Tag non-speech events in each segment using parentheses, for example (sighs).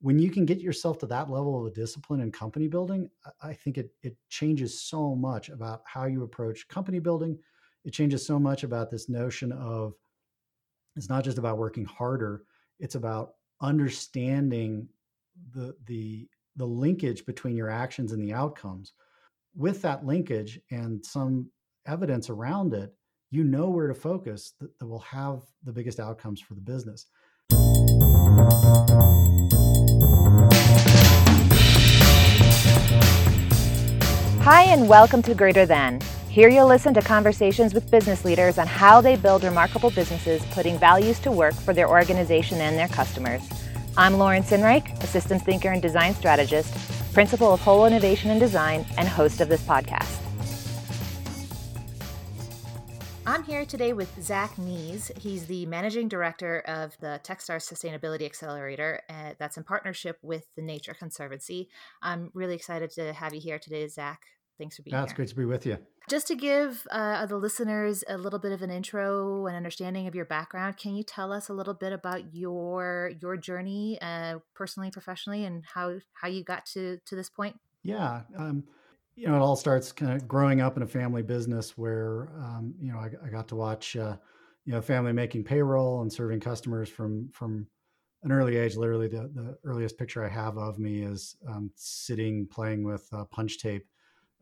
when you can get yourself to that level of discipline in company building, I think it it changes so much about how you approach company building. It changes so much about this notion of it's not just about working harder, it's about understanding the the the linkage between your actions and the outcomes. With that linkage and some evidence around it, you know where to focus that, that will have the biggest outcomes for the business. Hi, and welcome to Greater Than. Here you'll listen to conversations with business leaders on how they build remarkable businesses, putting values to work for their organization and their customers. I'm Lauren Sinreich, Systems Thinker and Design Strategist, Principal of Whole Innovation and Design, and host of this podcast. I'm here today with Zach Nies. He's the managing director of the Techstars Sustainability Accelerator uh, that's in partnership with the Nature Conservancy. I'm really excited to have you here today, Zach. Thanks for being here. It's great to be with you. Just to give uh, the listeners a little bit of an intro and understanding of your background, can you tell us a little bit about your your journey, uh, personally, professionally, and how how you got to to this point? Yeah, um, you know, it all starts kind of growing up in a family business where um, you know I, I, got to watch uh, you know family making payroll and serving customers from from an early age. Literally, the the earliest picture I have of me is um, sitting playing with uh, punch tape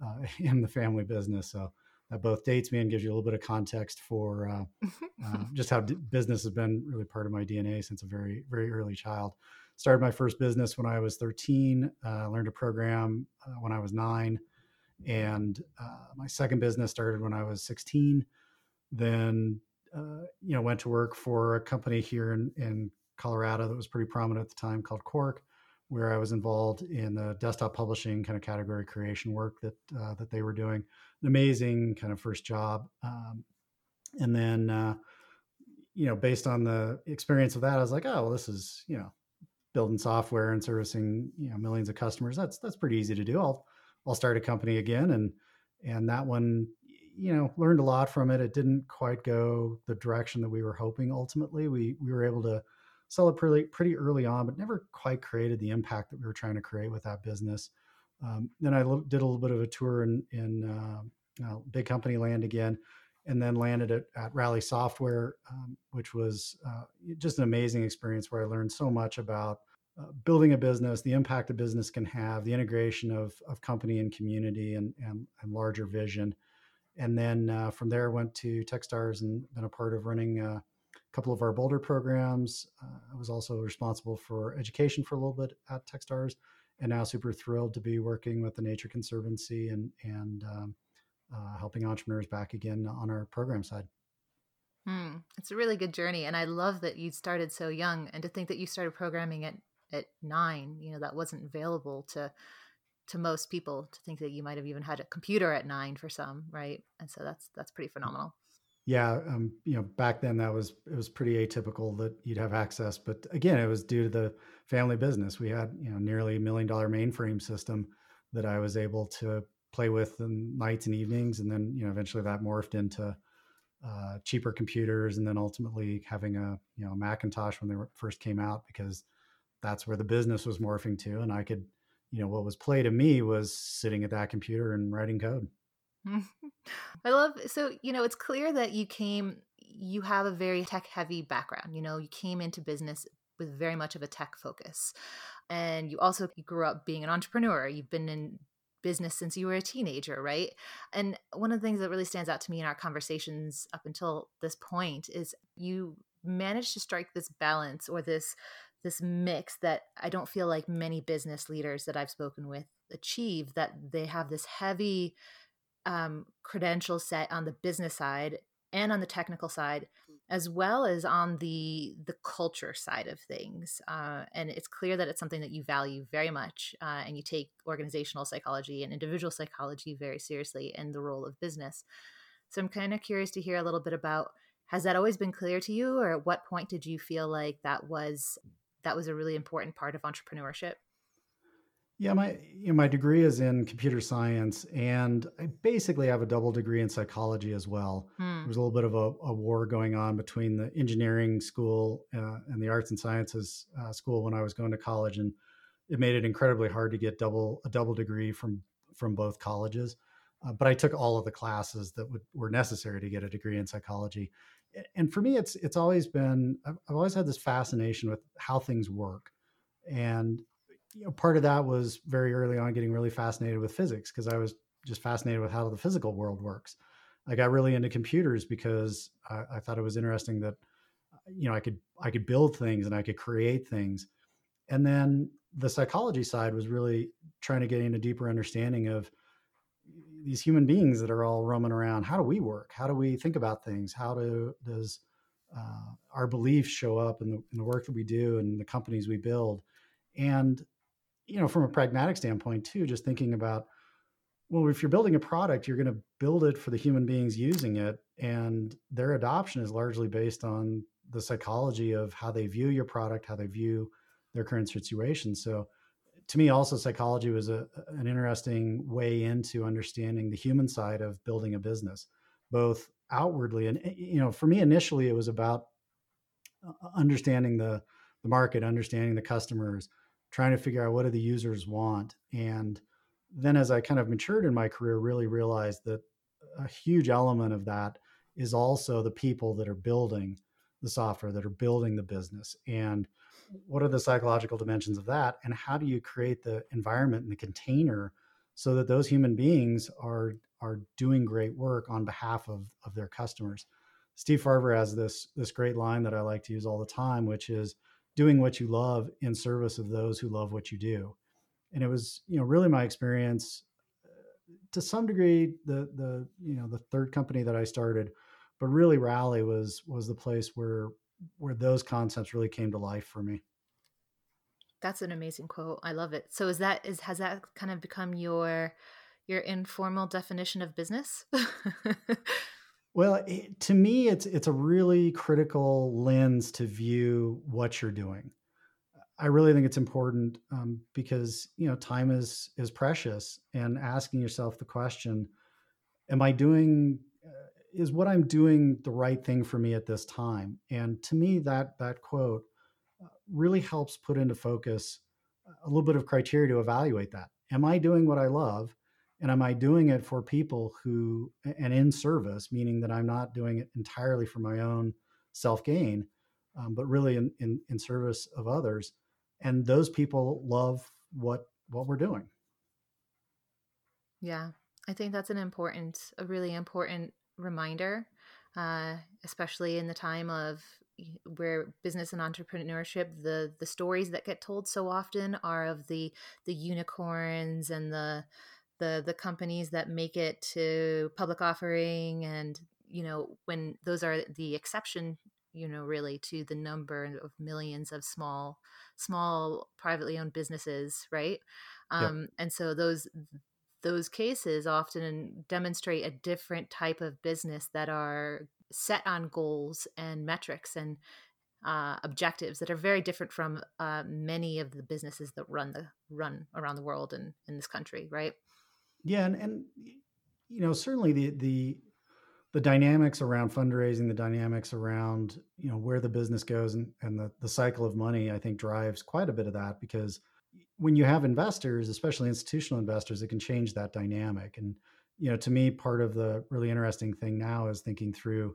uh, (laughs) in the family business. So that both dates me and gives you a little bit of context for uh, uh, (laughs) just how d- business has been really part of my DNA since a very, very early child. Started my first business when I was 13, uh, learned a program uh, when I was nine. And uh, my second business started when I was 16. Then, uh, you know, went to work for a company here in, in Colorado that was pretty prominent at the time called Quark where I was involved in the desktop publishing kind of category creation work that uh, that they were doing. An amazing kind of first job, um, and then uh, you know, based on the experience of that, I was like, oh, well, this is you know, building software and servicing you know millions of customers. That's that's pretty easy to do. I'll I'll start a company again, and and that one, you know, learned a lot from it. It didn't quite go the direction that we were hoping. Ultimately, we we were able to sell it pretty pretty early on, but never quite created the impact that we were trying to create with that business. Um, then I did a little bit of a tour in in uh, uh, big company land again, and then landed at, at Rally Software, um, which was uh, just an amazing experience where I learned so much about uh, building a business, the impact a business can have, the integration of of company and community, and and, and larger vision. And then uh, from there, went to TechStars and been a part of running a couple of our Boulder programs. Uh, I was also responsible for education for a little bit at Techstars, and now super thrilled to be working with the Nature Conservancy and and um, uh, helping entrepreneurs back again on our program side. Hmm. It's a really good journey, and I love that you started so young. And to think that you started programming at at nine, you know, that wasn't available to to most people. To think that you might have even had a computer at nine for some, right? And so that's that's pretty phenomenal yeah um, you know back then that was it was pretty atypical that you'd have access but again it was due to the family business we had you know nearly a million dollar mainframe system that i was able to play with in nights and evenings and then you know eventually that morphed into uh, cheaper computers and then ultimately having a you know macintosh when they were, first came out because that's where the business was morphing to and i could you know what was play to me was sitting at that computer and writing code (laughs) I love so you know it's clear that you came you have a very tech heavy background. You know, you came into business with very much of a tech focus. And you also grew up being an entrepreneur. You've been in business since you were a teenager, right? And one of the things that really stands out to me in our conversations up until this point is you managed to strike this balance or this this mix that I don't feel like many business leaders that I've spoken with achieve that they have this heavy um, credential set on the business side and on the technical side as well as on the the culture side of things uh, and it's clear that it's something that you value very much uh, and you take organizational psychology and individual psychology very seriously in the role of business. So i'm kind of curious to hear a little bit about has that always been clear to you or at what point did you feel like that was that was a really important part of entrepreneurship yeah, my you know, my degree is in computer science, and I basically have a double degree in psychology as well. Hmm. There was a little bit of a, a, war going on between the engineering school uh, and the arts and sciences uh, school when I was going to college, and it made it incredibly hard to get double a double degree from from both colleges. Uh, but I took all of the classes that would, were necessary to get a degree in psychology. And for me, it's it's always been I've, I've always had this fascination with how things work, and you know, part of that was very early on getting really fascinated with physics because I was just fascinated with how the physical world works. I got really into computers because I, I thought it was interesting that uh, you know I could I could build things and I could create things, and then the psychology side was really trying to get into deeper understanding of these human beings that are all roaming around. How do we work? How do we think about things? How do does uh, our beliefs show up in the, in the work that we do and the companies we build? And you know, from a pragmatic standpoint too, just thinking about well, if you're building a product, you're going to build it for the human beings using it, and their adoption is largely based on the psychology of how they view your product, how they view their current situation. So, to me, also psychology was a, an interesting way into understanding the human side of building a business, both outwardly and you know, for me initially, it was about uh, understanding the the market, understanding the customers, trying to figure out what do the users want, and then as I kind of matured in my career, really realized that a huge element of that is also the people that are building the software, that are building the business. And what are the psychological dimensions of that? And how do you create the environment and the container so that those human beings are are doing great work on behalf of, of their customers? Steve Farber has this this great line that I like to use all the time, which is doing what you love in service of those who love what you do and it was you know really my experience uh, to some degree the the you know the third company that I started, but really Rally was was the place where where those concepts really came to life for me. That's an amazing quote. I love it. So is that is has that kind of become your your informal definition of business? (laughs) well, it, to me it's it's a really critical lens to view what you're doing. I really think it's important um, because you know time is is precious, and asking yourself the question, "Am I doing? Uh, is what I'm doing the right thing for me at this time?" And to me, that that quote uh, really helps put into focus a little bit of criteria to evaluate that. Am I doing what I love? And am I doing it for people who, and in service, meaning that I'm not doing it entirely for my own self gain, um, but really in, in, in service of others? and those people love what what we're doing yeah i think that's an important a really important reminder uh, especially in the time of where business and entrepreneurship the the stories that get told so often are of the the unicorns and the the the companies that make it to public offering and you know when those are the exception you know really to the number of millions of small small privately owned businesses right um, yep. and so those those cases often demonstrate a different type of business that are set on goals and metrics and uh, objectives that are very different from uh, many of the businesses that run the run around the world and in this country right? Yeah and, and you know certainly the the the dynamics around fundraising, the dynamics around you know where the business goes, and, and the the cycle of money, I think drives quite a bit of that because when you have investors, especially institutional investors, it can change that dynamic. And you know, to me, part of the really interesting thing now is thinking through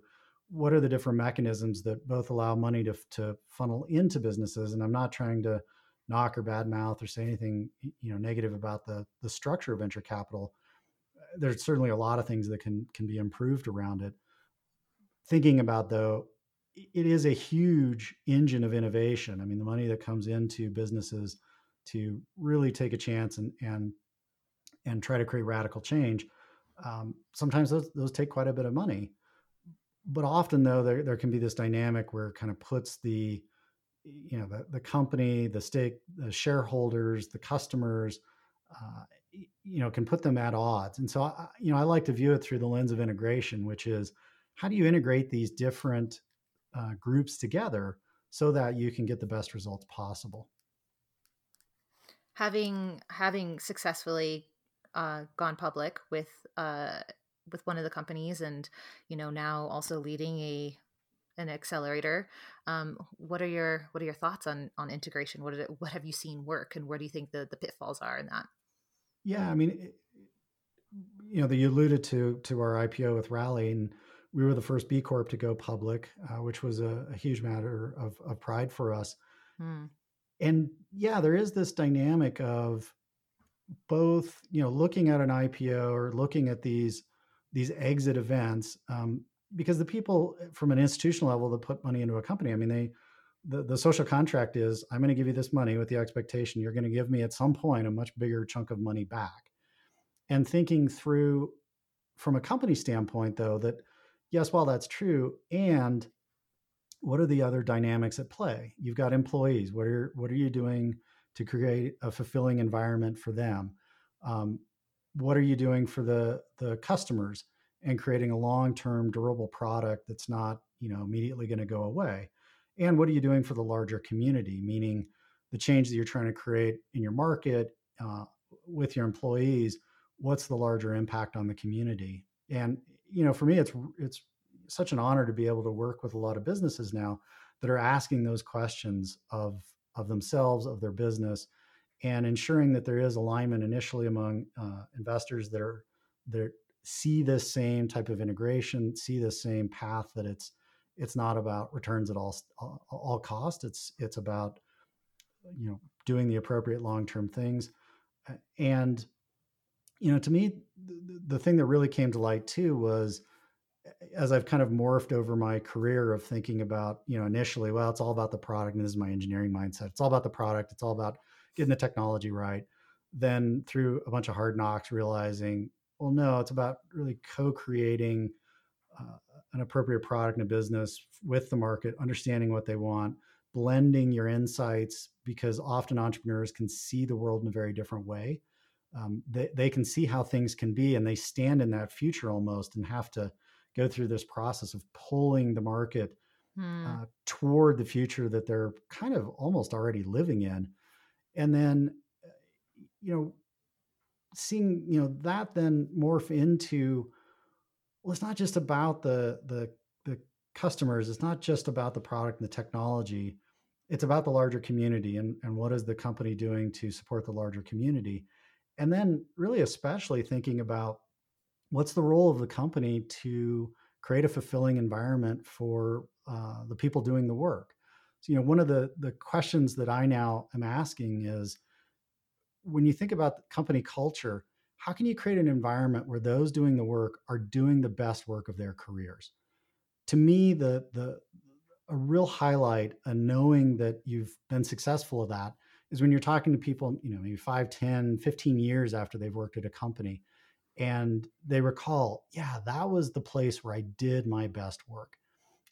what are the different mechanisms that both allow money to to funnel into businesses. And I'm not trying to knock or badmouth or say anything you know negative about the the structure of venture capital there's certainly a lot of things that can can be improved around it. Thinking about though, it is a huge engine of innovation. I mean, the money that comes into businesses to really take a chance and and and try to create radical change. Um, sometimes those those take quite a bit of money, but often though there there can be this dynamic where it kind of puts the you know the the company, the stake, the shareholders, the customers. Uh, you know can put them at odds and so I, you know i like to view it through the lens of integration which is how do you integrate these different uh, groups together so that you can get the best results possible having having successfully uh, gone public with uh, with one of the companies and you know now also leading a an accelerator. Um, what are your what are your thoughts on on integration? What it, (laughs) what have you seen work, and where do you think the the pitfalls are in that? Yeah, I mean, you know, you alluded to to our IPO with Rally, and we were the first B Corp to go public, uh, which was a, a, huge matter of, of pride for us. Hmm. And yeah, there is this dynamic of both, you know, looking at an IPO or looking at these these exit events, um, because the people from an institutional level that put money into a company, I mean, they the, the social contract is I'm going to give you this money with the expectation you're going to give me at some point a much bigger chunk of money back. And thinking through from a company standpoint, though, that yes, while that's true, and what are the other dynamics at play? You've got employees. What are what are you doing to create a fulfilling environment for them? Um, what are you doing for the the customers and creating a long term durable product that's not you know immediately going to go away? And what are you doing for the larger community? Meaning the change that you're trying to create in your market uh, with your employees. What's the larger impact on the community? And you know, for me, it's it's such an honor to be able to work with a lot of businesses now that are asking those questions of of themselves, of their business, and ensuring that there is alignment initially among uh, investors that are that see this same type of integration, see the same path that it's it's not about returns at all all, all cost. It's it's about you know doing the appropriate long term things, and you know, to me, the, the thing that really came to light too was as I've kind of morphed over my career of thinking about, you know, initially, well, it's all about the product, and this is my engineering mindset. It's all about the product. It's all about getting the technology right. Then through a bunch of hard knocks, realizing, well, no, it's about really co-creating uh, an appropriate product and a business with the market, understanding what they want, blending your insights, because often entrepreneurs can see the world in a very different way um, they, they can see how things can be and they stand in that future almost and have to go through this process of pulling the market hmm. uh, toward the future that they're kind of almost already living in and then uh, you know seeing you know that then morph into well it's not just about the the the customers it's not just about the product and the technology it's about the larger community and, and what is the company doing to support the larger community and then really especially thinking about what's the role of the company to create a fulfilling environment for uh, the people doing the work? So you know one of the the questions that i now am asking is when you think about company culture how can you create an environment where those doing the work are doing the best work of their careers? To me the the a real highlight and knowing that you've been successful at that is when you're talking to people, you know, maybe 5, 10, 15 years after they've worked at a company and they recall, yeah, that was the place where I did my best work.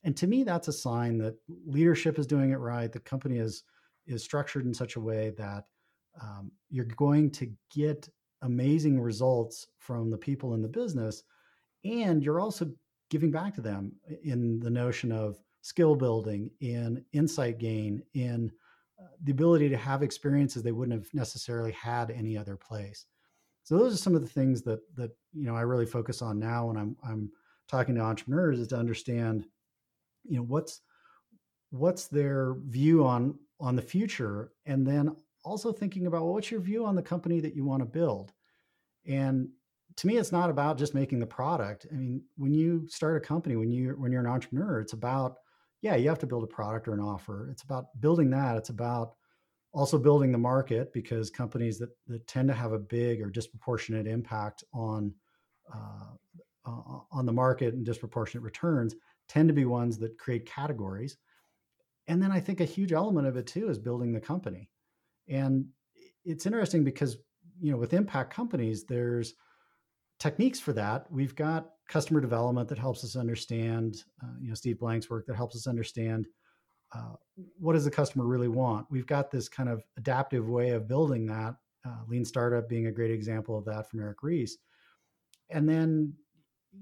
And to me, that's a sign that leadership is doing it right. The company is is structured in such a way that um, you're going to get amazing results from the people in the business, and you're also giving back to them in the notion of skill building, in insight gain, in the ability to have experiences they wouldn't have necessarily had any other place. So those are some of the things that that you know I really focus on now when I'm I'm talking to entrepreneurs is to understand, you know, what's what's their view on on the future, and then also thinking about well, what's your view on the company that you want to build. And to me, it's not about just making the product. I mean, when you start a company, when you when you're an entrepreneur, it's about yeah, you have to build a product or an offer. It's about building that. It's about also building the market because companies that, that tend to have a big or disproportionate impact on uh, on the market and disproportionate returns tend to be ones that create categories. And then I think a huge element of it too is building the company. And it's interesting because you know with impact companies, there's techniques for that. We've got customer development that helps us understand, uh, you know, Steve Blank's work that helps us understand uh, what does the customer really want. We've got this kind of adaptive way of building that. Uh, Lean startup being a great example of that from Eric Ries, and then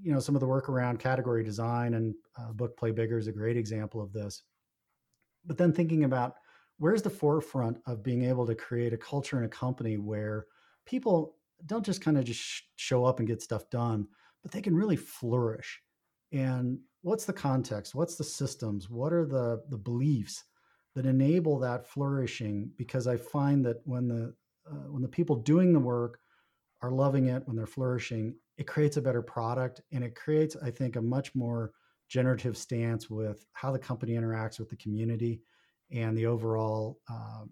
you know some of the work around category design and uh, book Play Bigger is a great example of this. But then thinking about where's the forefront of being able to create a culture in a company where people don't just kind of just sh- show up and get stuff done, but they can really flourish. And what's the context? What's the systems? What are the the beliefs that enable that flourishing? Because i find that when the uh, when the people doing the work are loving it when they're flourishing it creates a better product and it creates i think a much more generative stance with how the company interacts with the community and the overall uh,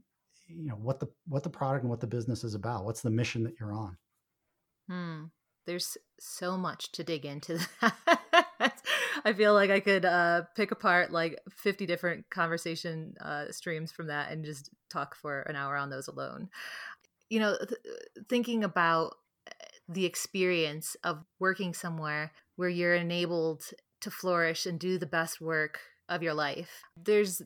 you know what the what the product and what the business is about. What's the mission that you're on? Hmm. there's so much to dig into (laughs) that i feel like i could uh, pick apart like 50 different conversation uh, streams from that and just talk for an hour on those alone. You know th- thinking about eh, the experience of working somewhere where you're enabled to flourish and do the best work of your life there's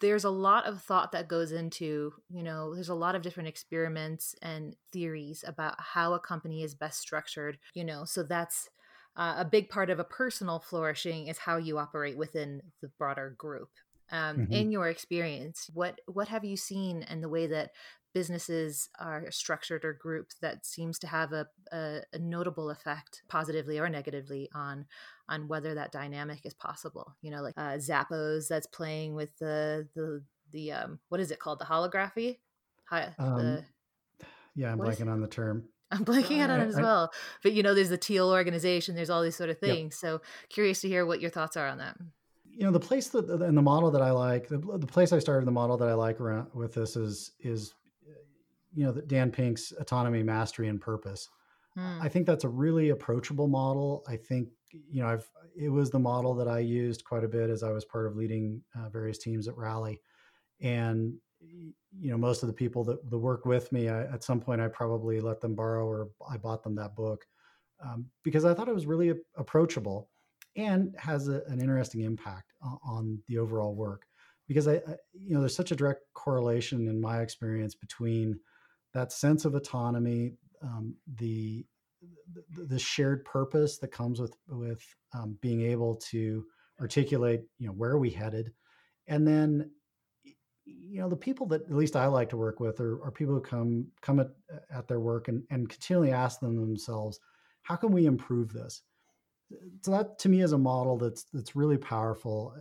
there's a lot of thought that goes into you know there's a lot of different experiments and theories about how a company is best structured you know so that's uh, a big part of a personal flourishing is how you operate within the broader group. Um, mm-hmm. in your experience what what have you seen in the way that businesses are structured or grouped that seems to have a, a, a, notable effect positively or negatively on on whether that dynamic is possible? You know like uh, zappos that's playing with the the the um what is it called? The holacracy? Hi, um, the, yeah i'm blanking on the term I'm blanking out on it as well. But you know, there's the teal organization, there's all these sort of things. Yep. So curious to hear what your thoughts are on that you know the place that and the model that i like the, the place i started the model that i like around with this is is you know, Dan Pink's autonomy, mastery, and purpose. Hmm. I think that's a really approachable model. I think you know, I've it was the model that I used quite a bit as I was part of leading uh, various teams at Rally, and you know, most of the people that, that work with me, I, at some point, I probably let them borrow or I bought them that book um, because I thought it was really approachable and has a, an interesting impact on the overall work. Because I, I, you know, there's such a direct correlation in my experience between that sense of autonomy, um, the, the, the shared purpose that comes with with um, being able to articulate, you know, where are we headed, and then you know the people that at least I like to work with are, are people who come come at, at their work and, and continually ask them themselves, how can we improve this? So that to me is a model that's that's really powerful.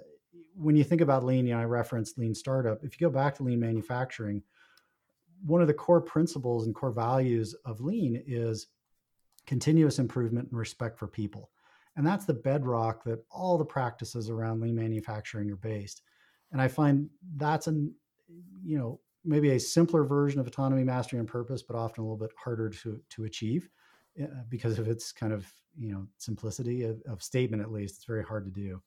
When you think about lean, you know, I referenced lean startup. If you go back to lean manufacturing, one of the core principles and core values of lean is continuous improvement and respect for people and that's the bedrock that all the practices around lean manufacturing are based and i find that's an you know maybe a simpler version of autonomy mastery and purpose but often a little bit harder to to achieve uh, because of its kind of you know simplicity of, of statement at least. It's very hard to do.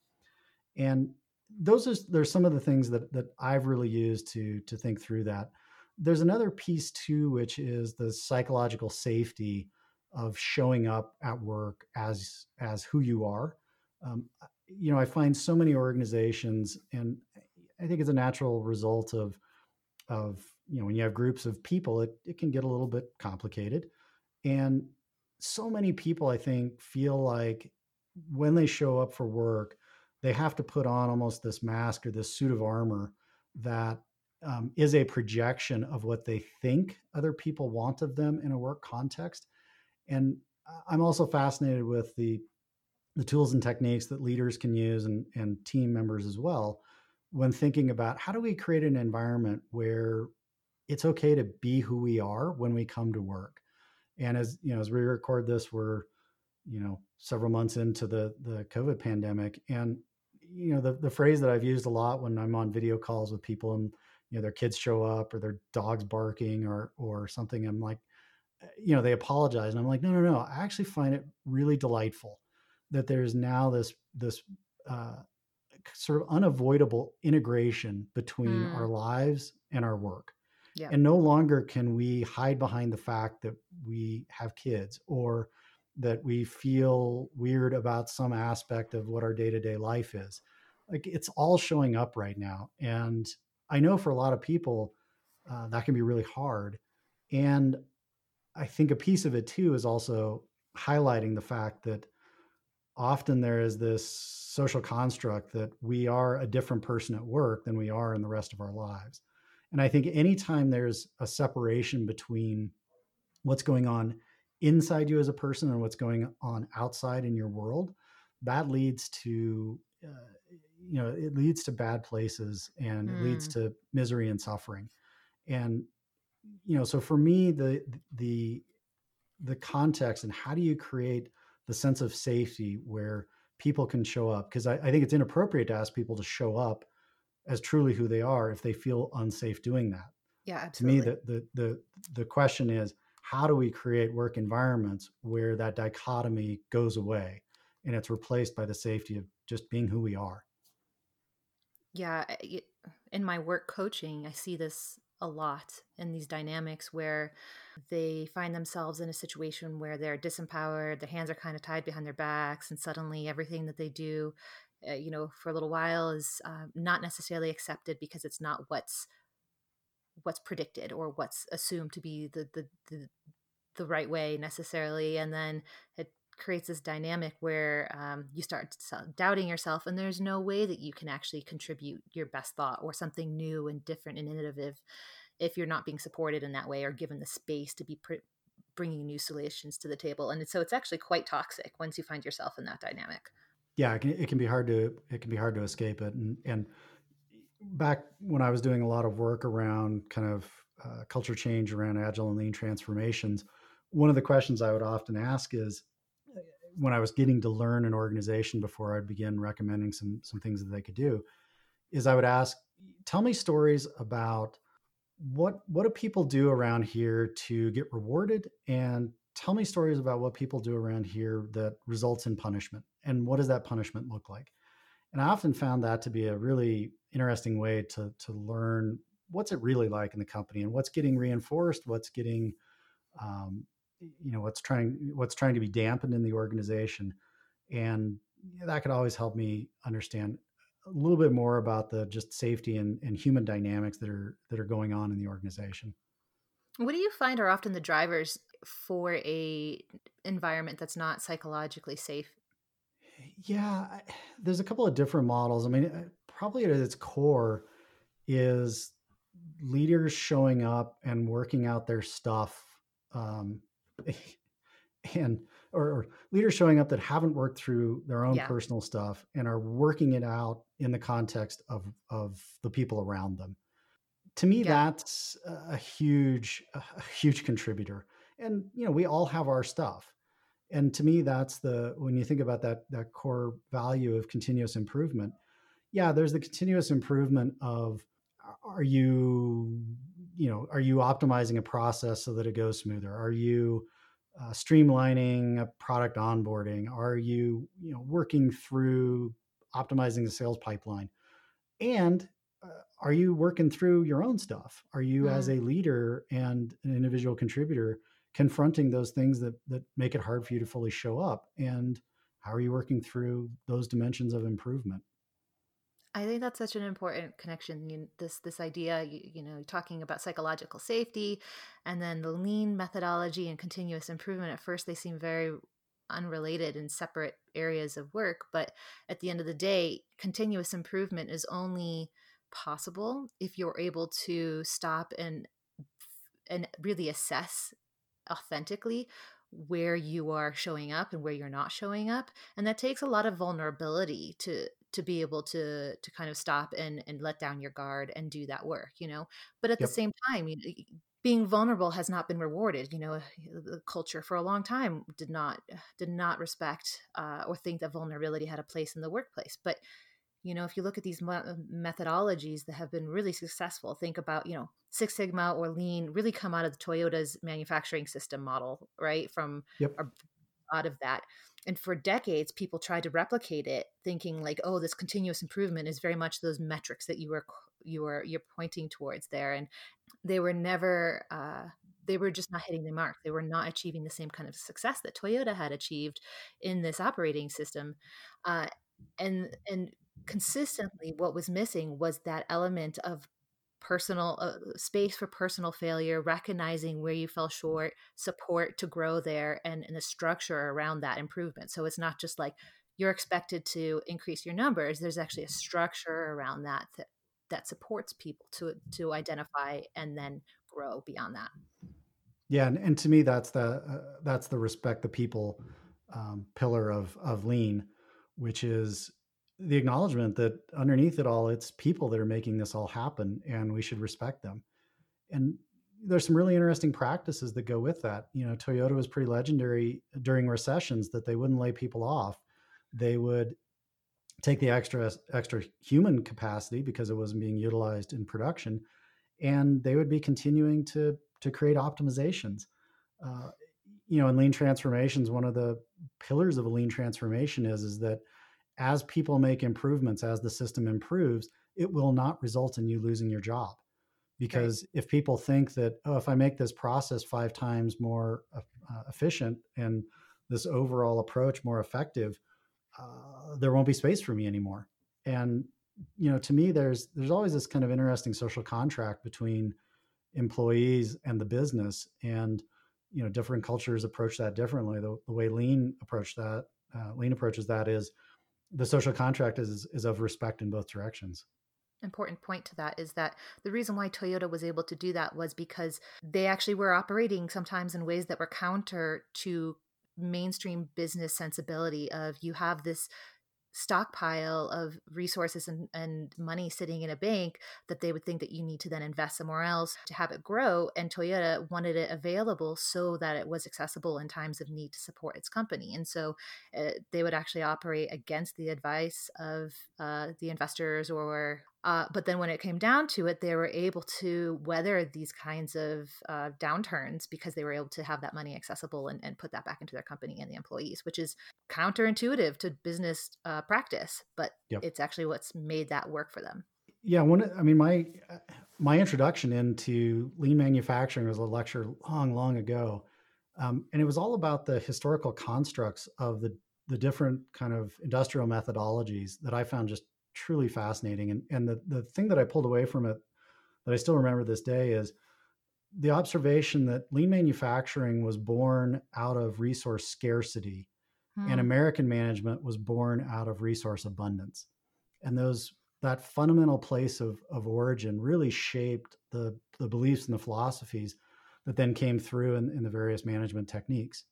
And those are there's some of the things that that i've really used to to think through that. There's another piece too, which is the psychological safety of showing up at work as as who you are. Um, you know, I find so many organizations, and I think it's a natural result of of you know when you have groups of people, it it can get a little bit complicated, and so many people I think feel like when they show up for work, they have to put on almost this mask or this suit of armor that um, is a projection of what they think other people want of them in a work context. And I'm also fascinated with the the tools and techniques that leaders can use and, and team members as well when thinking about how do we create an environment where it's okay to be who we are when we come to work. And as you know, as we record this, we're you know several months into the the COVID pandemic, and you know the the phrase that I've used a lot when I'm on video calls with people and you know their kids show up or their dogs barking or or something i'm like eh, you know they apologize and i'm like no no no i actually find it really delightful that there's now this this uh, sort of unavoidable integration between mm. our lives and our work yeah. and no longer can we hide behind the fact that we have kids or that we feel weird about some aspect of what our day-to-day life is like it's all showing up right now and I know for a lot of people uh, that can be really hard. And I think a piece of it too is also highlighting the fact that often there is this social construct that we are a different person at work than we are in the rest of our lives. And I think anytime there's a separation between what's going on inside you as a person and what's going on outside in your world, that leads to uh, you know it leads to bad places and mm. it leads mm. to misery and suffering and you know so for me the the the context and how do you create the sense of safety where people can show up because I, I, think it's inappropriate to ask people to show up as truly who they are if they feel unsafe doing that yeah absolutely. to me the, the the the question is how do we create work environments where that dichotomy goes away and it's replaced by the safety of just being who we are yeah eh, in my work coaching i see this a lot in these dynamics where they find themselves in a situation where they're disempowered, their hands are kind of tied behind their backs, and suddenly everything that they do, uh, you know, for a little while is uh, not necessarily accepted because it's not what's what's predicted or what's assumed to be the the the, the right way necessarily, and then it creates this dynamic where um, you start doubting yourself and there's no way that you can actually contribute your best thought or something new and different and innovative if you're not being supported in that way or given the space to be pr- bringing new solutions to the table and so it's actually quite toxic once you find yourself in that dynamic. Yeah it can, it can be hard to it can be hard to escape it and and back when i was doing a lot of work around kind of uh, culture change around agile and lean transformations one of the questions i would often ask is when I was getting to learn an organization before I'd begin recommending some some things that they could do, is I would ask, tell me stories about what what do people do around here to get rewarded? And tell me stories about what people do around here that results in punishment. And what does that punishment look like? And i often found that to be a really interesting way to to learn what's it really like in the company and what's getting reinforced what's getting um, you know what's trying what's trying to be dampened in the organization and that could always help me understand a little bit more about the just safety and, and human dynamics that are that are going on in the organization. What do you find are often the drivers for a environment that's not psychologically safe? Yeah there's a couple of different models. I mean uh, probably at its core is leaders showing up and working out their stuff um, (laughs) and or, or, leaders showing up that haven't worked through their own yeah. personal stuff and are working it out in the context of of the people around them to me yeah. that's a huge a huge contributor and you know we all have our stuff and to me that's the when you think about that that core value of continuous improvement yeah there's the continuous improvement of are you you know are you optimizing a process so that it goes smoother? Are you uh, streamlining a product onboarding? Are you you know working through optimizing the sales pipeline? And uh, are you working through your own stuff? Are you as mm. a leader and an individual contributor confronting those things that that make it hard for you to fully show up? And how are you working through those dimensions of improvement I think that's such an important connection. You, this this idea, you, you know, talking about psychological safety, and then the lean methodology and continuous improvement. At first, they seem very unrelated and separate areas of work, but at the end of the day, continuous improvement is only possible if you're able to stop and and really assess authentically where you are showing up and where you're not showing up and that takes a lot of vulnerability to to be able to to kind of stop and and let down your guard and do that work you know but at yep. the same time you being vulnerable has not been rewarded you know (sighs) the culture for a long time did not did not respect uh, or think that vulnerability had a place in the workplace but you know if you look at these methodologies that have been really successful think about you know six sigma or lean really come out of the toyota's manufacturing system model right from yep. out of that. And for decades people tried to replicate it thinking like oh this continuous improvement is very much those metrics that you were you were you're pointing towards there. And they were never uh, they were just not hitting the mark. They were not achieving the same kind of success that toyota had achieved in this operating system. Uh, and and consistently what was missing was that element of personal uh, space for personal failure recognizing where you fell short support to grow there and, and the structure around that improvement. So it's not just like you're expected to increase your numbers there's actually a structure around that that, that supports people to to identify and then grow beyond that. Yeah and, and to me that's the uh, that's the respect the people um, pillar of of lean which is the acknowledgement that underneath it all, it's people that are making this all happen, and we should respect them. And there's some really interesting practices that go with that. You know, Toyota was pretty legendary during recessions that they wouldn't lay people off. They would take the extra extra human capacity because it wasn't being utilized in production, and they would be continuing to to create optimizations. Uh, you know, in lean transformations, one of the pillars of a lean transformation is is that as people make improvements, as the system improves, it will not result in you losing your job. Because right. if people think that oh if i make this process five times more uh, efficient and this overall approach more effective uh, there won't be space for me anymore. And you know to me there's there's always this kind of interesting social contract between employees and the business and you know different cultures approach that differently. The, the way lean approach that uh, lean approaches that is the social contract is is of respect in both directions. Important point to that is that the reason why Toyota was able to do that was because they actually were operating sometimes in ways that were counter to mainstream business sensibility of you have this stockpile of resources and, and money sitting in a bank that they would think that you need to then invest somewhere else to have it grow and toyota wanted it available so that it was accessible in times of need to support its company. And so uh, they would actually operate against the advice of uh, the investors or uh, but then when it came down to it, they were able to weather these kinds of uh, downturns because they were able to have that money accessible and, and, put that back into their company and the employees, which is counterintuitive to business uh, practice, but yep. it's actually what's made that work for them. Yeah, one. I mean, my my introduction into lean manufacturing was a lecture long, long ago, um, and it was all about the historical constructs of the the different kind of industrial methodologies that I found just truly fascinating. And and the the thing that I pulled away from it that I still remember this day is the observation that lean manufacturing was born out of resource scarcity hmm. and American management was born out of resource abundance. And those that fundamental place of, of origin really shaped the, the beliefs and the philosophies that then came through in, in the various management techniques.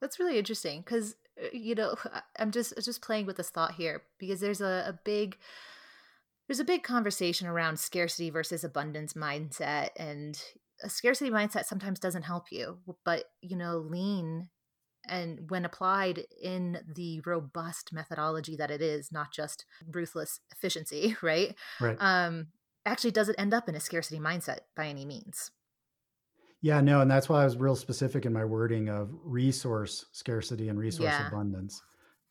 That's really interesting because you know I'm just just playing with this thought here because there's a, a big there's a big conversation around scarcity versus abundance mindset and a scarcity mindset sometimes doesn't help you but you know lean and when applied in the robust methodology that it is not just ruthless efficiency (laughs) right? Right. Um actually doesn't end up in a scarcity mindset by any means yeah, no, and that's why I was real specific in my wording of resource scarcity and resource yeah. abundance.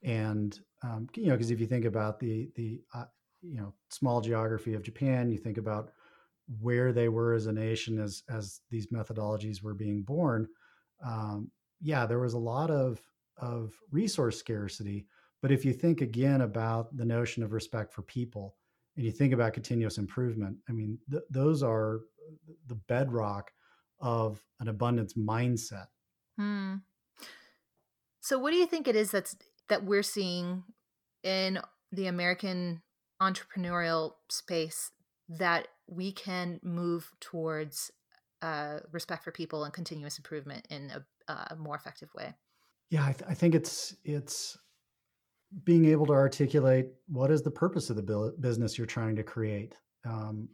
And um, you know, because if you think about the the uh, you know small geography of Japan, you think about where they were as a nation as as these methodologies were being born. Um, yeah, there was a lot of of resource scarcity. But if you think again about the notion of respect for people, and you think about continuous improvement, I mean, th- those are the bedrock of an abundance mindset. Hmm. So, what do you think it is that's that we're seeing in the American entrepreneurial space that we can move towards uh, respect for people and continuous improvement in a, a more effective way? Yeah, I, th- I, think it's it's being able to articulate what is the purpose of the business you're trying to create. Um,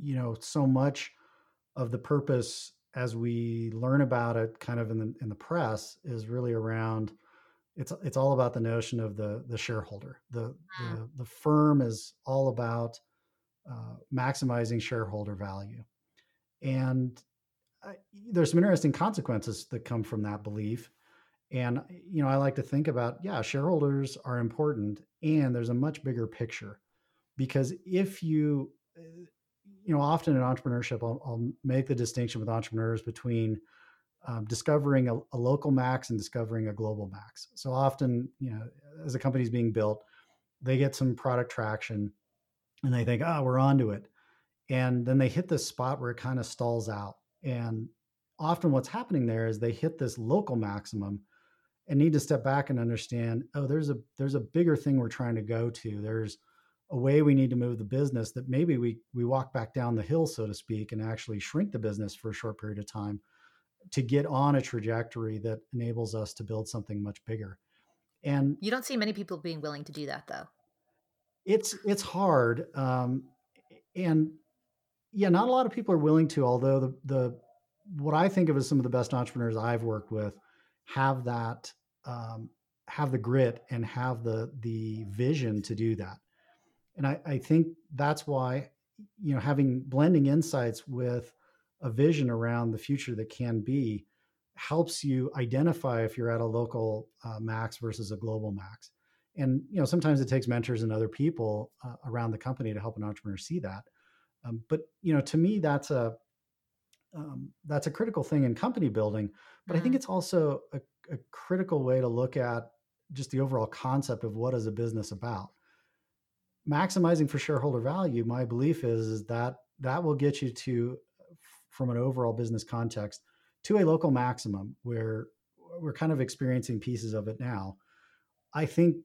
you know, so much of the purpose as we learn about it kind of in the in the press is really around it's it's all about the notion of the the shareholder. The the, mm. the firm is all about uh, maximizing shareholder value. And I, there's some interesting consequences that come from that belief. And you know i like to think about yeah shareholders are important and there's a much bigger picture. Because if you uh, you know, often in entrepreneurship, I'll, I'll make the distinction with entrepreneurs between um, discovering a, a, local max and discovering a global max. So often, you know, as a company is being built, they get some product traction and they think, oh, we're onto it. And then they hit this spot where it kind of stalls out. And often what's happening there is they hit this local maximum and need to step back and understand, oh, there's a there's a bigger thing we're trying to go to. There's a way we need to move the business that maybe we we walk back down the hill so to speak and actually shrink the business for a short period of time to get on a trajectory that enables us to build something much bigger and you don't see many people being willing to do that though it's it's hard, um, and yeah, not a lot of people are willing to. Although the the what I think of as some of the best entrepreneurs I've worked with have that um, have the grit and have the the vision to do that. And I, I think that's why you know having blending insights with a vision around the future that can be helps you identify if you're at a local uh, max versus a global max and you know sometimes it takes mentors and other people uh, around the company to help an entrepreneur see that um, but you know to me that's a um, that's a critical thing in company building but mm-hmm. i think mm-hmm. it's also a, a critical way to look at just the overall concept of what is a business about maximizing for shareholder value my belief is, is that that will get you to from an overall business context to a local maximum where we're kind of experiencing pieces of it now I think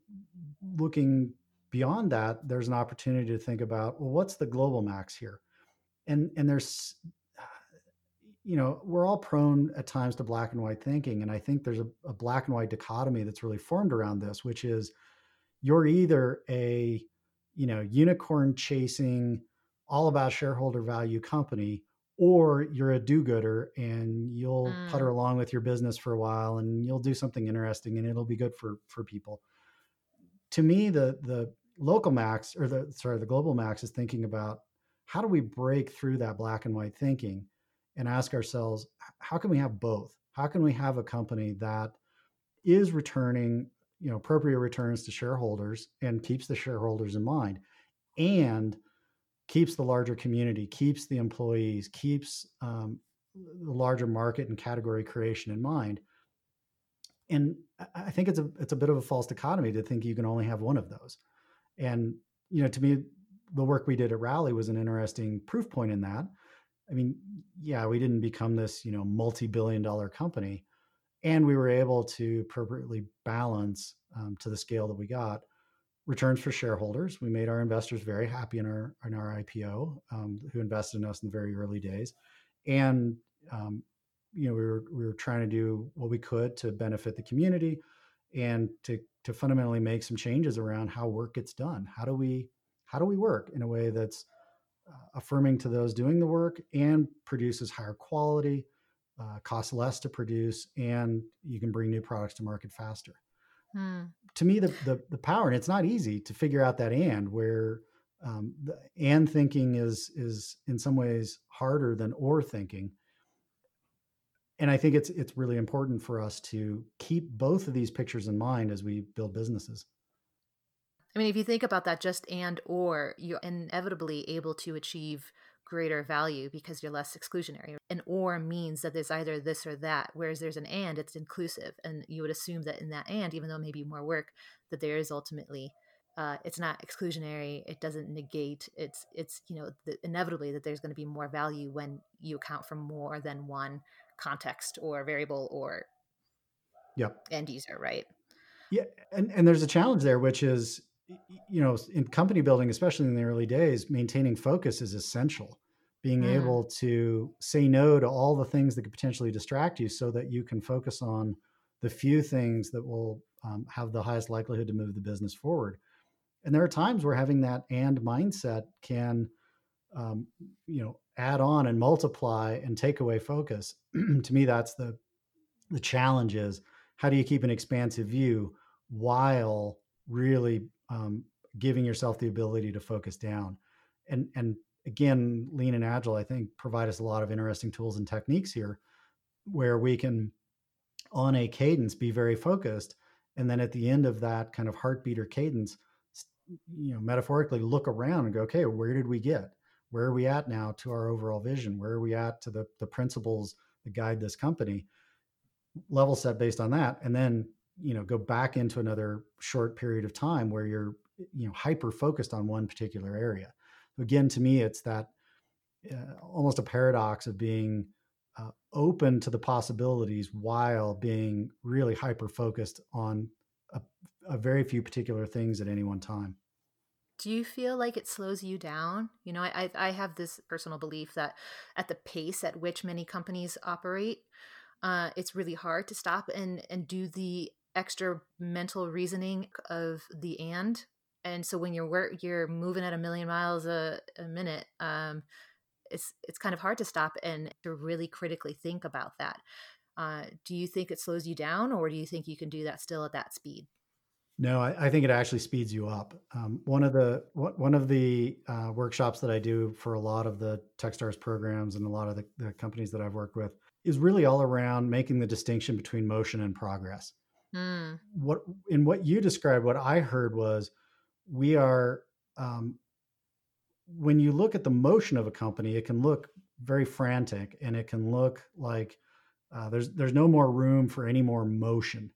looking beyond that, there's an opportunity to think about, well, what's the global max here? And and there's (sighs) you know, we're all prone at times to black and white thinking. And I think there's a, a black and white dichotomy that's really formed around this, which is you're either a, you know, unicorn chasing, all about shareholder value company, or you're a do-gooder and you'll mm. putter along with your business for a while and you'll do something interesting and it'll be good for for people to me the the local max or the sorry the global max is thinking about how do we break through that black and white thinking and ask ourselves how can we have both how can we have a company that is returning you know appropriate returns to shareholders and keeps the shareholders in mind and keeps the larger community, keeps the employees, keeps um, the larger market and category creation in mind. And I think it's a it's a bit of a false dichotomy to think you can only have one of those. And you know, to me, the work we did at Rally was an interesting proof point in that. I mean, yeah, we didn't become this you know multi-billion dollar company, and we were able to appropriately balance um, to the scale that we got returns for shareholders. We made our investors very happy in our in our IPO, um, who invested in us in the very early days, and um, you know we were we were trying to do what we could to benefit the community, and to to fundamentally make some changes around how work gets done. How do we how do we work in a way that's uh, affirming to those doing the work and produces higher quality, uh, costs less to produce, and you can bring new products to market faster. Hmm. To me, the, the, the power, and it's not easy to figure out that and where um, the and thinking is is in some ways harder than or thinking. And I think it's it's really important for us to keep both of these pictures in mind as we build businesses. I mean, if you think about that just and or, you're inevitably able to achieve greater value because you're less exclusionary. An or means that there's either this or that, whereas there's an and, it's inclusive. And you would assume that in that and, even though maybe more work, that there is ultimately uh, it's not exclusionary it doesn't negate it's it's you know the, inevitably that there's going to be more value when you account for more than one context or variable or yep end user right yeah and and there's a challenge there which is you know, in company building, especially in the early days, maintaining focus is essential. Being mm. able to say no to all the things that could potentially distract you so that you can focus on the few things that will um, have the highest likelihood to move the business forward. And there are times where having that and mindset can, um, you know, add on and multiply and take away focus. (clears throat) to me, that's the the challenge is how do you keep an expansive view while really um, giving yourself the ability to focus down. And and again, lean and agile, I think, provide us a lot of interesting tools and techniques here, where we can, on a cadence, be very focused, and then at the end of that kind of heartbeat or cadence, you know, metaphorically look around and go, okay, where did we get? Where are we at now to our overall vision? Where are we at to the the principles that guide this company? Level set based on that, and then you know go back into another short period of time where you're you know hyper focused on one particular area. Again to me it's that uh, almost a paradox of being uh, open to the possibilities while being really hyper focused on a, a, very few particular things at any one time. Do you feel like it slows you down? You know I, I have this personal belief that at the pace at which many companies operate uh, it's really hard to stop and and do the extra mental reasoning of the and and so when you're you're moving at a million miles a, a minute um, it's it's kind of hard to stop and to really critically think about that uh, do you think it slows you down or do you think you can do that still at that speed no, I, I think it actually speeds you up. Um, one of the one of the uh, workshops that I do for a lot of the TechStars programs and a lot of the, the, companies that I've worked with is really all around making the distinction between motion and progress. Mm. What in what you described, what I heard was we are um, when you look at the motion of a company, it can look very frantic and it can look like uh, there's there's no more room for any more motion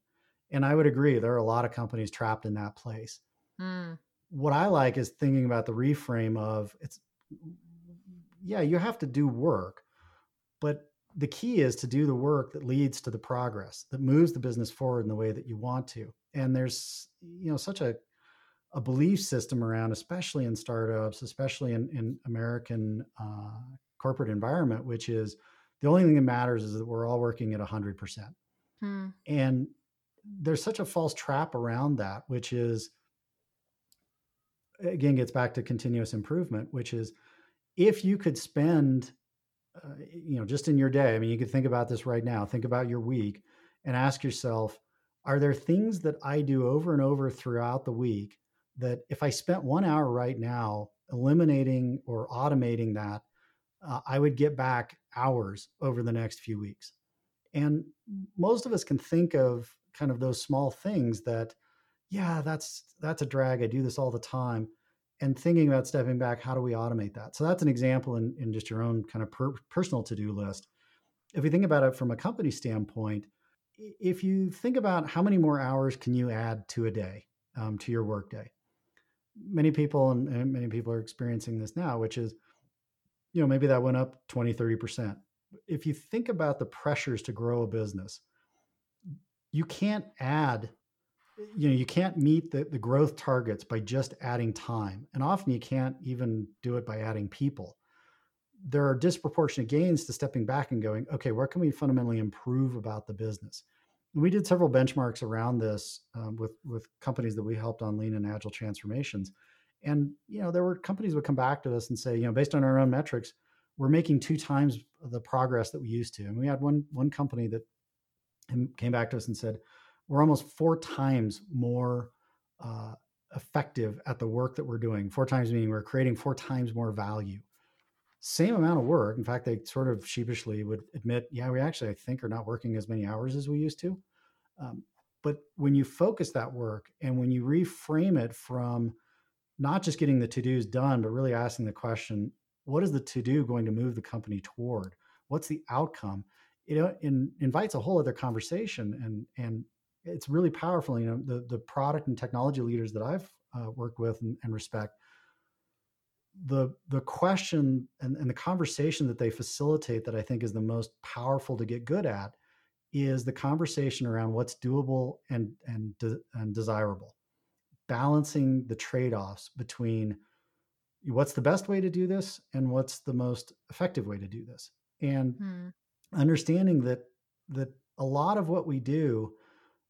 and I would agree, there are a lot of companies trapped in that place. Mm. What I like is thinking about the reframe of it's, yeah, you have to do work, but the key is to do the work that leads to the progress that moves the business forward in the way that you want to. And there's, you know, such a, a belief system around, especially in startups, especially in, in American uh, corporate environment, which is the only thing that matters is that we're all working at 100%. Hmm. And there's such a false trap around that, which is again gets back to continuous improvement, which is if you could spend, uh, you know, just in your day. I mean, you could think about this right now. Think about your week and ask yourself: Are there things that I do over and over throughout the week that, if I spent one hour right now eliminating or automating that, uh, I would get back hours over the next few weeks? And most of us can think of kind of those small things that yeah that's that's a drag i do this all the time and thinking about stepping back how do we automate that? So that's an example in, in just your own kind of per, personal to-do list. If we think about it from a company standpoint if you think about how many more hours can you add to a day um, to your workday? Many people and, and many people are experiencing this now which is you know maybe that went up 20 30% if you think about the pressures to grow a business you can't add you know you can't meet the, the growth targets by just adding time and often you can't even do it by adding people. There are disproportionate gains to stepping back and going okay where can we fundamentally improve about the business? And we did several benchmarks around this um, with with companies that we helped on lean and agile transformations. And you know there were companies would come back to us and say you know based on our own metrics we're making two times the progress that we used to. And we had one one company that came back to us and said, we're almost four times more uh, effective at the work that we're doing. Four times meaning we're creating four times more value. Same amount of work. In fact, they sort of sheepishly would admit, yeah, we actually, I think, are not working as many hours as we used to. Um, but when you focus that work and when you reframe it from not just getting the to dos done, but really asking the question, what is the to do going to move the company toward? What's the outcome? It in, invites a whole other conversation, and and it's really powerful. You know, the the product and technology leaders that I've uh, worked with and, and, respect, the the question and, and the conversation that they facilitate that I think is the most powerful to get good at is the conversation around what's doable and and de- and desirable, balancing the trade offs between what's the best way to do this and what's the most effective way to do this. And hmm understanding that that a lot of what we do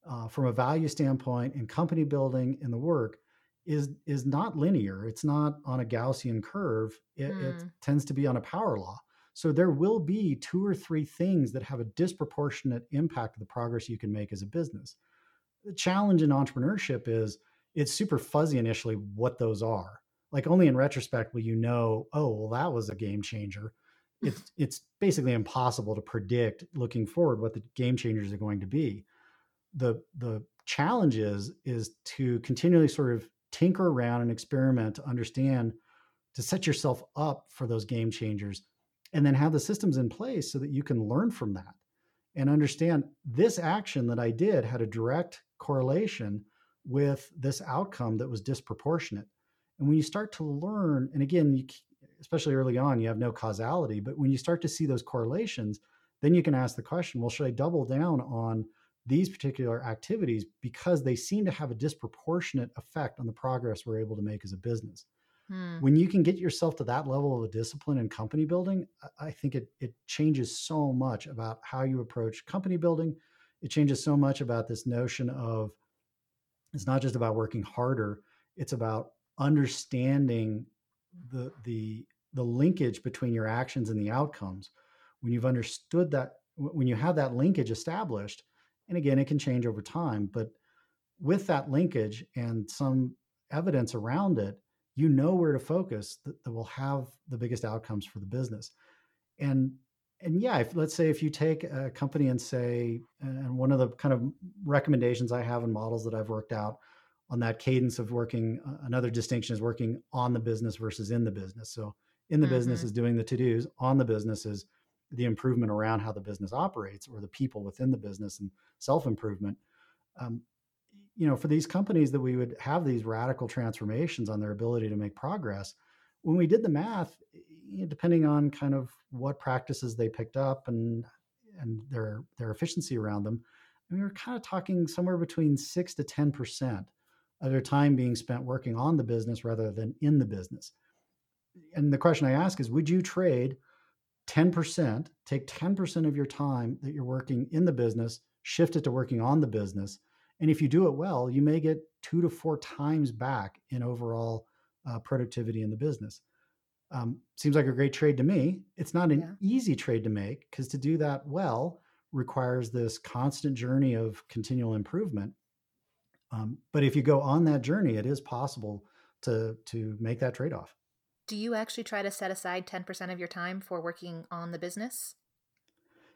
uh, from a value standpoint in company building in the work is is not linear. It's not on a Gaussian curve. It, mm. it, hmm. tends to be on a power law. So there will be two or three things that have a disproportionate impact of the progress you can make as a business. The challenge in entrepreneurship is it's super fuzzy initially what those are. Like only in retrospect will you know, oh, well, that was a game changer (laughs) it's it's basically impossible to predict looking forward what the game changers are going to be. The the challenge is is to continually sort of tinker around and experiment to understand to set yourself up for those game changers and then have the systems in place so that you can learn from that and understand this action that I did had a direct correlation with this outcome that was disproportionate. And when you start to learn, and again, you, especially early on, you have no causality. But when you start to see those correlations, then you can ask the question well, should I double down on these particular activities because they seem to have a disproportionate effect on the progress we're able to make as a business? Hmm. When you can get yourself to that level of a discipline in company building, I think it, it changes so much about how you approach company building. It changes so much about this notion of it's not just about working harder, it's about understanding the the the linkage between your actions and the outcomes when you've understood that when you have that linkage established and again it can change over time but with that linkage and some evidence around it you know where to focus that, that will have the biggest outcomes for the business and and yeah if, let's say if you take a company and say and one of the kind of recommendations i have and models that i've worked out on that cadence of working uh, another distinction is working on the business versus in the business so in the mm-hmm. business is doing the to-dos on the business is the improvement around how the business operates or the people within the business and self-improvement um, you know for these companies that we would have these radical transformations on their ability to make progress when we did the math depending on kind of what practices they picked up and and their their efficiency around them we were kind of talking somewhere between 6 to 10 percent of their time being spent working on the business rather than in the business. And the question I ask is would you trade 10%, take 10% of your time that you're working in the business, shift it to working on the business. And if you do it well, you may get two to four times back in overall uh, productivity in the business. Um, seems like a great trade to me. It's not an yeah. easy trade to make because to do that well requires this constant journey of continual improvement. Um, but if you go on that journey, it is possible to to make that trade off do you actually try to set aside 10% of your time for working on the business?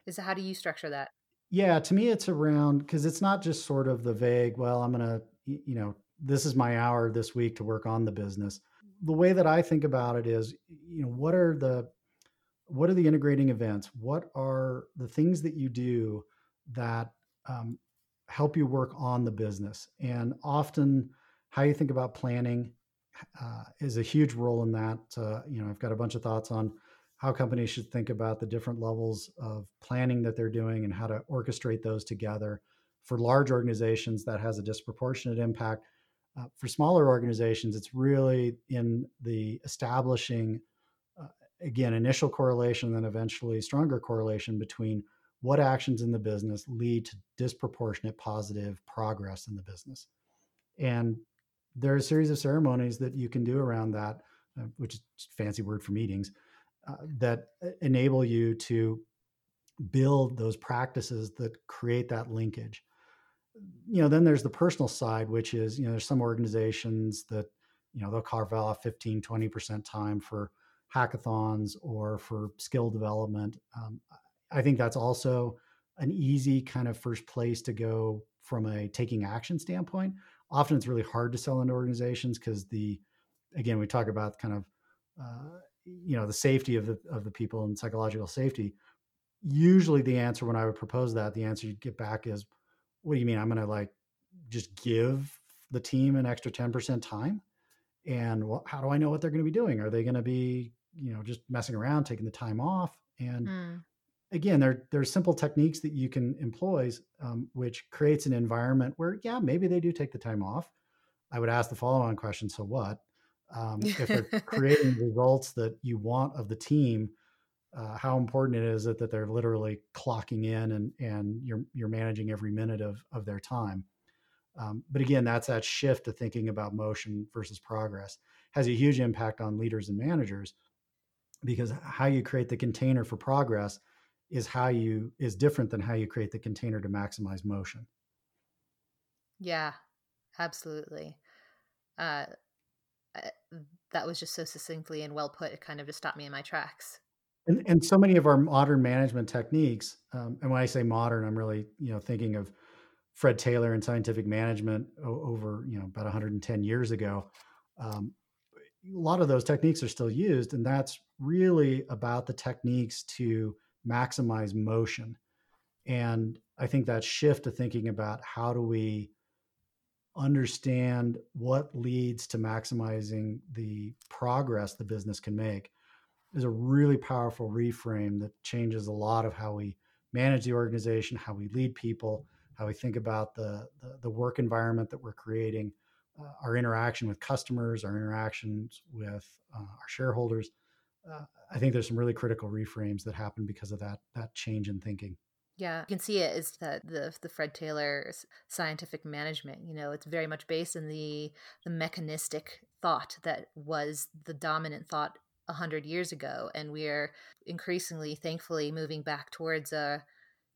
Is how do you structure that? Yeah, to me, it's around because it's not just sort of the vague, well, I'm going to, you know, this is my hour this week to work on the business. The way that I think about it is, you know, what are the, what are the integrating events? What are the things that you do that um, help you work on the business? And often, how you think about planning uh, is a huge role in that. Uh, you know, I've got a bunch of thoughts on how companies should think about the different levels of planning that they're doing and how to orchestrate those together. For large organizations, that has a disproportionate impact. Uh, for smaller organizations, it's really in the establishing, uh, again, initial correlation, then eventually stronger correlation between what actions in the business lead to disproportionate positive progress in the business. And there are a series of ceremonies that you can do around that, uh, which is fancy word for meetings, uh, that enable you to build those practices that create that linkage. You know, then there's the personal side, which is, you know, there's some organizations that, you know, they'll carve off 15, 20% time for hackathons or for skill development. Um, I think that's also an easy kind of first place to go from a taking action standpoint often it's really hard to sell into organizations because the again we talk about kind of uh, you know the safety of the of the people and psychological safety. Usually the answer when i would propose that the answer you'd get back is what do you mean? I'm going to like just give the team an extra 10% time? And well, how do i know what they're going to be doing? Are they going to be you know just messing around taking the time off? And mm again, there there's simple techniques that you can employ, um, which creates an environment where, yeah, maybe they do take the time off. I would ask the follow-on question: So what? Um, if they're creating (laughs) results that you want of the team, uh, how important it is that, that they're literally clocking in and and you're you're managing every minute of of their time. Um, but again, that's that shift to thinking about motion versus progress has a huge impact on leaders and managers because how you create the container for progress is how you is different than how you create the container to maximize motion. Yeah, absolutely. Uh, that was just so succinctly and well put. It kind of just stopped me in my tracks. And, and so many of our modern management techniques, um, and when I say modern, I'm really you know thinking of Fred Taylor and scientific management over you know about 110 years ago. Um, a lot of those techniques are still used, and that's really about the techniques to maximize motion. And I think that shift to thinking about how do we understand what leads to maximizing the progress the business can make is a really powerful reframe that changes a lot of how we manage the organization, how we lead people, how we think about the, the, the work environment that we're creating, uh, our interaction with customers, our interactions with uh, our shareholders. Uh, I think there's some really critical reframes that happen because of that that change in thinking. Yeah, you can see it is that the the Fred Taylor's scientific management. You know, it's very much based in the the mechanistic thought that was the dominant thought a hundred years ago, and we are increasingly, thankfully, moving back towards a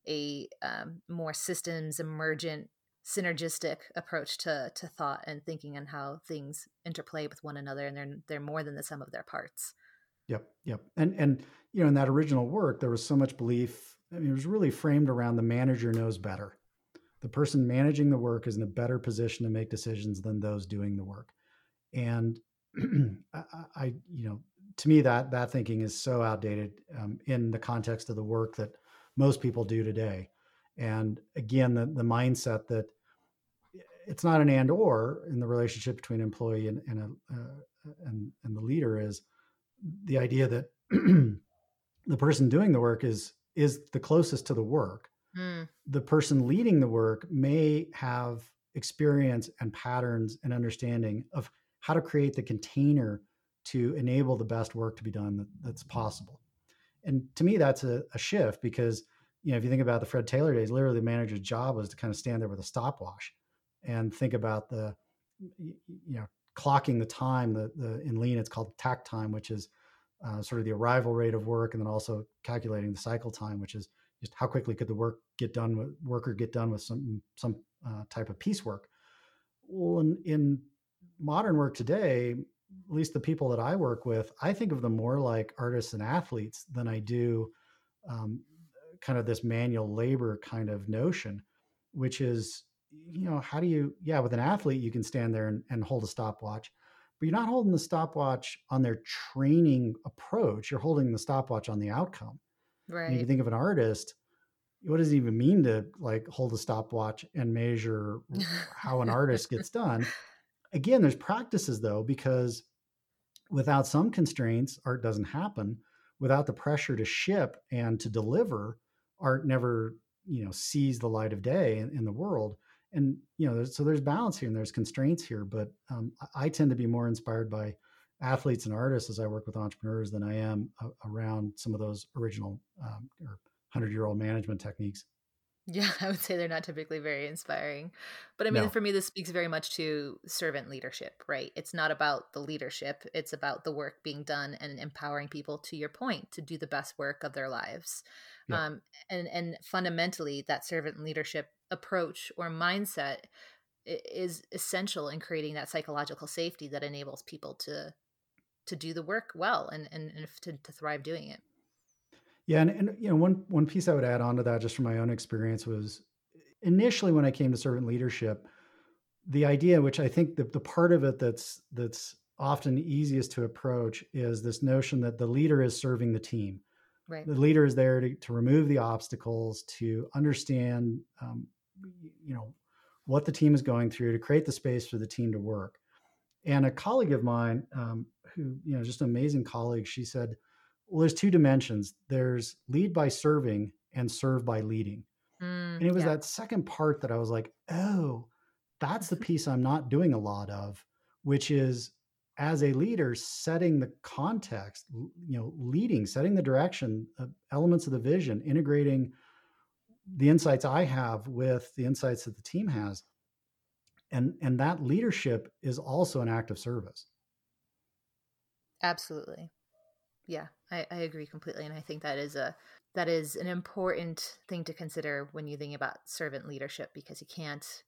a um, more systems emergent synergistic approach to to thought and thinking and how things interplay with one another and they're they're more than the sum of their parts yep yep. And and you know in that original work there was so much belief I mean, it was really framed around the manager knows better. The person managing the work is in a better position to make decisions than those doing the work. And (clears throat) I, I, you know to me that that thinking is so outdated um, in the context of the work that most people do today. And again, the, the mindset that it's not an and or in the relationship between employee and and, a, uh, and, and the leader is the idea that (clears throat) the person doing the work is is the closest to the work. Mm. The person leading the work may have experience and patterns and understanding of how to create the container to enable the best work to be done that, that's possible. And to me, that's a, a shift because you know, if you think about the Fred Taylor days, literally the manager's job was to kind of stand there with a stopwatch and think about the, you know, clocking the time. The, the in lean, it's called takt time, which is uh, sort of the arrival rate of work, and then also calculating the cycle time, which is just how quickly could the work get done with worker get done with some some uh, type of piecework. Well, in, in modern work today, at least the people that I work with, I think of them more like artists and athletes than I do um, kind of this manual labor kind of notion, which is, you know, how do you, yeah, with an athlete, you can stand there and, and hold a stopwatch, but you're not holding the stopwatch on their training approach. You're holding the stopwatch on the outcome. Right. And if you think of an artist, what does it even mean to like hold a stopwatch and measure how an artist gets (laughs) done? Again, there's practices though, because without some constraints, art doesn't happen. Without the pressure to ship and to deliver, art never you know sees the light of day in, in the world and you know there's, so there's balance here and there's constraints here but um, I, tend to be more inspired by athletes and artists as i work with entrepreneurs than i am a, around some of those original um, or 100 year old management techniques yeah, (laughs) I would say they're not typically very inspiring. But I mean, no. for me, this speaks very much to servant leadership, right? It's not about the leadership, it's about the work being done and empowering people, to your point, to do the best work of their lives. Yeah. Um, and and fundamentally, that servant leadership approach or mindset is essential in creating that psychological safety that enables people to to do the work well and and, and to, to thrive doing it. Yeah, and, and you know one one piece I would add on to that, just from my own experience, was initially when I came to servant leadership, the idea, which I think the, the part of it that's that's often easiest to approach, is this notion that the leader is serving the team. Right. The leader is there to, to remove the obstacles, to understand, um, you know, what the team is going through, to create the space for the team to work. And a colleague of mine, um, who you know, just an amazing colleague, she said, "Well, there's two dimensions. There's lead by serving and serve by leading." Mm, and it was yeah. that second part that I was like, "Oh, that's the (laughs) piece I'm not doing a lot of, which is as a leader setting the context you know leading setting the direction uh, elements of the vision integrating the insights i have with the insights that the team has and and that leadership is also an act of service. Absolutely. Yeah I, I agree completely and i think that is a that is an important thing to consider when you think about servant leadership because you can't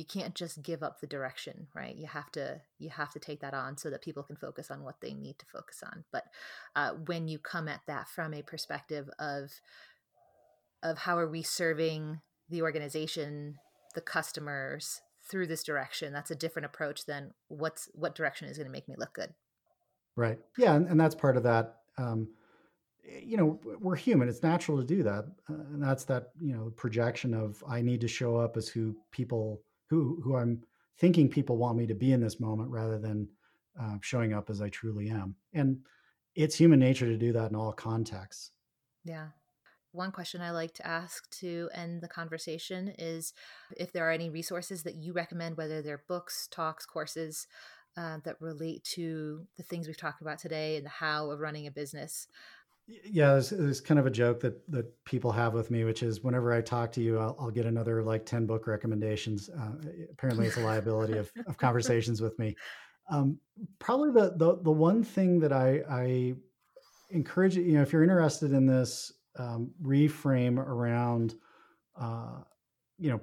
you can't just give up the direction right? You have to you have to take that on so that people can focus on what they need to focus on. But uh, when you come at that from a perspective of of how are we serving the organization the customers through this direction that's a different approach than what's what direction is going to make me look good. Right. Yeah and, and that's part of that um, you know we're human. It's natural to do that. Uh, and that's that you know projection of i need to show up as who people who who I'm thinking people want me to be in this moment rather than uh, showing up as I truly am. And it's human nature to do that in all contexts. Yeah. One question I like to ask to end the conversation is if there are any resources that you recommend, whether they're books, talks, courses uh, that relate to the things we've talked about today and the how of running a business. Yeah, there's, there's, kind of a joke that that people have with me, which is whenever I talk to you, I'll, I'll get another like ten book recommendations. Uh, apparently, it's a liability of, of conversations with me. Um, probably the, the the one thing that I, I encourage you know if you're interested in this um, reframe around uh, you know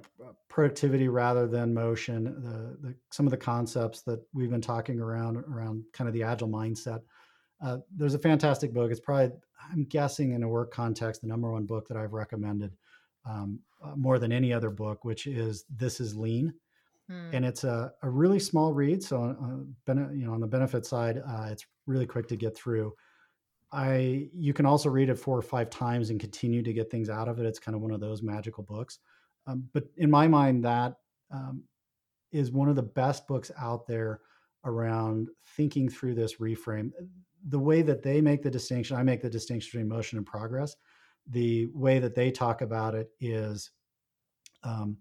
productivity rather than motion the, the some of the concepts that we've been talking around around kind of the agile mindset uh, there's a fantastic book it's probably i'm guessing in a work context the number one book that i've recommended um, uh, more than any other book which is this is lean hmm. and it's a, a really small read so on, uh, you know on the benefit side uh, it's really quick to get through I you can also read it four or five times and continue to get things out of it. It's kind of one of those magical books. Um, but in my mind, that um, is one of the best books out there around thinking through this reframe. The way that they make the distinction, I make the distinction between motion and progress. The way that they talk about it is um,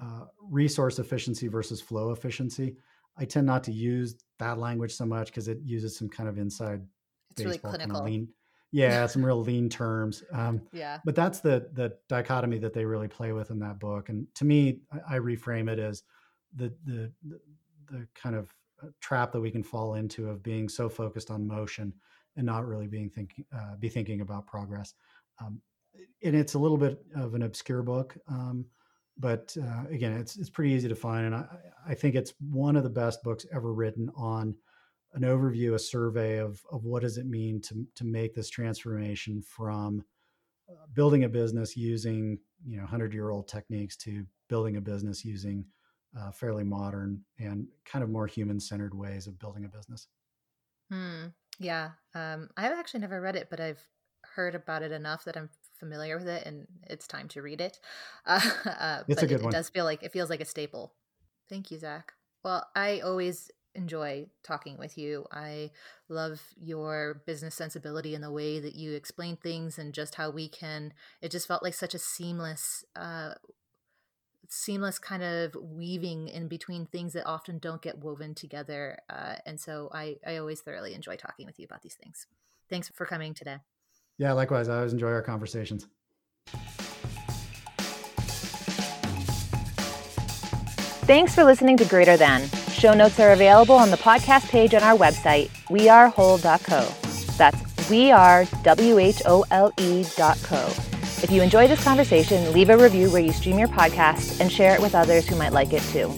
uh, resource efficiency versus flow efficiency. I tend not to use that language so much because it uses some kind of inside it's really clinical. Kind of lean, (laughs) yeah, some real lean terms. Um, yeah. But that's the the dichotomy that they really play with in that book. And to me, I, I reframe it as the, the the kind of trap that we can fall into of being so focused on motion and not really being thinking uh, be thinking about progress. Um, and it's a little bit of an obscure book, um, but uh, again, it's it's pretty easy to find, and I, I think it's one of the best books ever written on an overview, a survey of of what does it mean to to make this transformation from uh, building a business using you know hundred year old techniques to building a business using uh, fairly modern and kind of more human centered ways of building a business. Hmm. Yeah. Um, I've actually never read it, but I've heard about it enough that I'm familiar with it, and it's time to read it. (laughs) Uh, uh, it's a good it, one. It does feel like it feels like a staple. Thank you, Zach. Well, I always enjoy talking with you. I love your business sensibility and the way that you explain things and just how we can it just felt like such a seamless uh seamless kind of weaving in between things that often don't get woven together uh, and so I, I always thoroughly enjoy talking with you about these things. Thanks for coming today. Yeah likewise. I always enjoy our conversations. Thanks for listening to greater than. Show notes are available on the podcast page on our website, wearewhole.co. That's wearewhole.co. If you enjoy this conversation, leave a review where you stream your podcast and share it with others who might like it too.